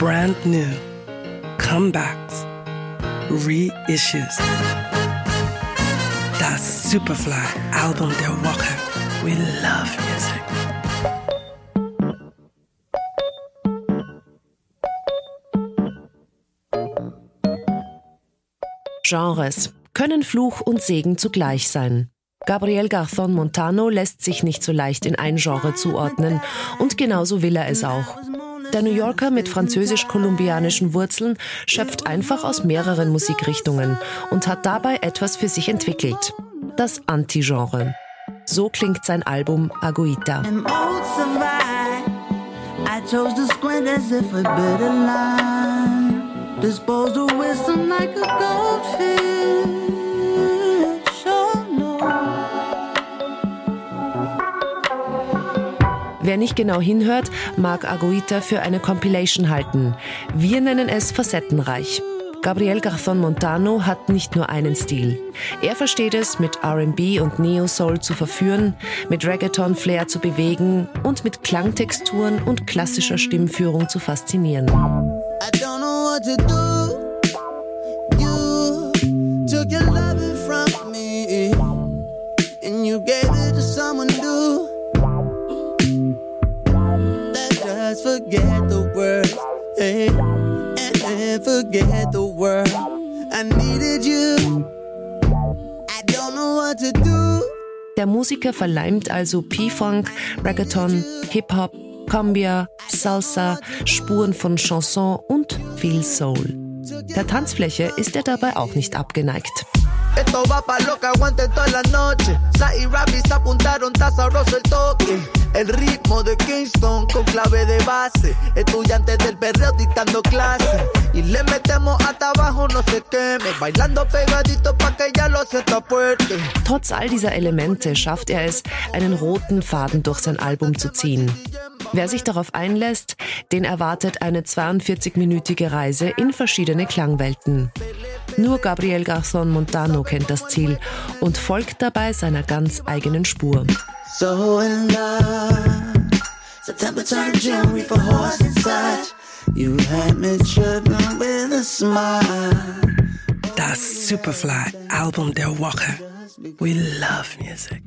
brand new, comebacks, reissues. Das Superfly-Album der Woche. We love music. Genres können Fluch und Segen zugleich sein. Gabriel Garzón Montano lässt sich nicht so leicht in ein Genre zuordnen und genauso will er es auch. Der New Yorker mit französisch-kolumbianischen Wurzeln schöpft einfach aus mehreren Musikrichtungen und hat dabei etwas für sich entwickelt. Das Anti-Genre. So klingt sein Album Aguita. Disposed of wisdom like a goldfish. Wer nicht genau hinhört, mag Aguita für eine Compilation halten. Wir nennen es facettenreich. Gabriel Garzón Montano hat nicht nur einen Stil. Er versteht es, mit RB und Neo-Soul zu verführen, mit Reggaeton-Flair zu bewegen und mit Klangtexturen und klassischer Stimmführung zu faszinieren. You gave it to someone new. Just forget the words, hey, and then forget the world. I needed you. I don't know what to do. Der Musiker verleimt also P-Funk, Reggaeton, Hip-Hop, Cumbia, Salsa, Spuren von Chanson und viel Soul. Der Tanzfläche ist er dabei auch nicht abgeneigt. Esto va pa' lo que aguante toda la noche. Sa y Rabbis apuntaron, está sabroso el toque. El ritmo de Kingston con clave de base. Estudiantes del perreo dictando clase. Y le metemos hasta abajo, no se queme. Bailando pegadito pa' que ya lo sienta fuerte. Trotz all dieser Elemente schafft er es, einen roten Faden durch sein Album zu ziehen. Wer sich darauf einlässt, den erwartet eine 42-minütige Reise in verschiedene Klangwelten. Nur Gabriel Garzón Montano kennt das Ziel und folgt dabei seiner ganz eigenen Spur. So in love, September turned June, for horse such. You had me tripping with a smile. Das Superfly Album der Woche. We love music.